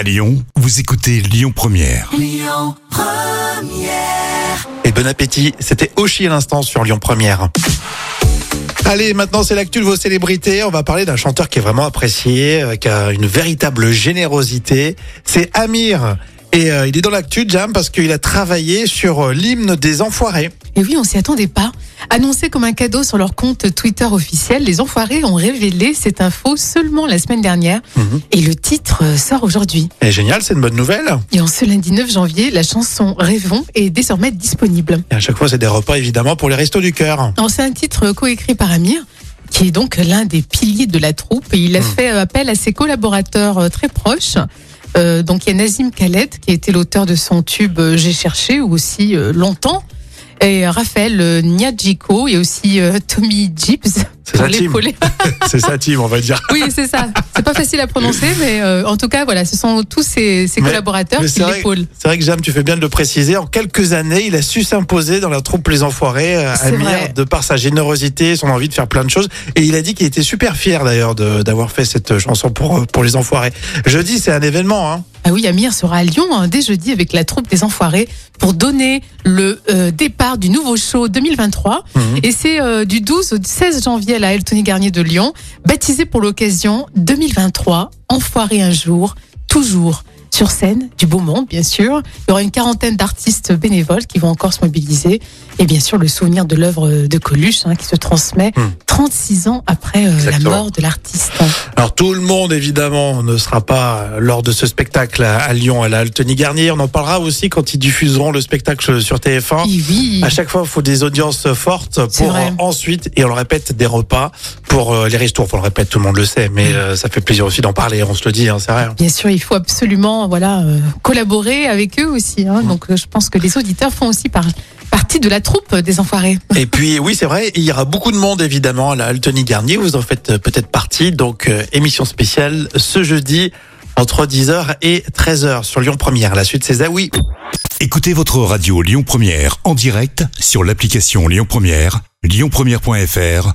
À Lyon, vous écoutez Lyon Première. Et bon appétit, c'était Oshi à l'instant sur Lyon Première. Allez, maintenant c'est l'actu de vos célébrités. On va parler d'un chanteur qui est vraiment apprécié, euh, qui a une véritable générosité. C'est Amir. Et euh, il est dans l'actu, Jam, parce qu'il a travaillé sur euh, l'hymne des enfoirés. Et oui, on s'y attendait pas. Annoncé comme un cadeau sur leur compte Twitter officiel, les Enfoirés ont révélé cette info seulement la semaine dernière. Mhm. Et le titre euh, sort aujourd'hui. Et génial, c'est une bonne nouvelle. Et en ce lundi 9 janvier, la chanson Rêvons est désormais disponible. Et à chaque fois, c'est des repas évidemment pour les restos du cœur. C'est un titre coécrit par Amir, qui est donc l'un des piliers de la troupe. Et il a fait euh, appel à ses collaborateurs très proches. Euh, donc il y a Nazim Khaled, qui été l'auteur de son tube euh, J'ai cherché, ou aussi euh, Longtemps. Et Raphaël euh, Nyadjiko, et aussi Tommy Gibbs. C'est l'épauler. c'est team, on va dire. Oui, c'est ça. C'est pas facile à prononcer, mais euh, en tout cas, voilà, ce sont tous ses, ses Mais- collaborateurs mais qui l'épaulent. C'est vrai que Jam, tu fais bien de le préciser. En quelques années, il a su s'imposer dans la troupe Les Enfoirés, euh, C'est Amir, vrai. de par sa générosité, son envie de faire plein de choses. Et il a dit qu'il était super fier d'ailleurs d'avoir fait cette chanson pour, euh, pour Les Enfoirés. Jeudi, c'est un événement. Hein. Ah oui, Amir sera à Lyon hein, dès jeudi avec la troupe des Enfoirés pour donner le euh, départ du nouveau show 2023. Mhm. Et c'est euh, du 12 au 16 janvier à la Eltony Garnier de Lyon, baptisé pour l'occasion 2023, Enfoiré un jour, toujours sur scène, du beau monde bien sûr. Il y aura une quarantaine d'artistes bénévoles qui vont encore se mobiliser. Et bien sûr le souvenir de l'œuvre de Coluche hein, qui se transmet Mhm. 36 ans après euh, la mort de l'artiste. Alors tout le monde évidemment ne sera pas lors de ce spectacle à, à Lyon à la Altony Garnier. On en parlera aussi quand ils diffuseront le spectacle sur TF1. Oui, oui. À chaque fois, il faut des audiences fortes pour euh, ensuite, et on le répète, des repas pour euh, les restos. Enfin, on le répète, tout le monde le sait, Mm. mais euh, ça fait plaisir aussi d'en parler. On se le dit, hein, c'est vrai. Bien sûr, il faut absolument voilà euh, collaborer avec eux aussi. hein. Donc, euh, je pense que les auditeurs font aussi par- partie de la troupe des Enfoirés. Et puis, oui, c'est vrai, il y aura beaucoup de monde évidemment à la Altony Garnier. Vous en faites euh, peut-être partie. Donc, euh, émission spéciale ce jeudi entre 10h et 13h sur Lyon Première. La suite, c'est Zawi. Écoutez votre radio Lyon Première en direct sur l'application Lyon Première, lyonpremière.fr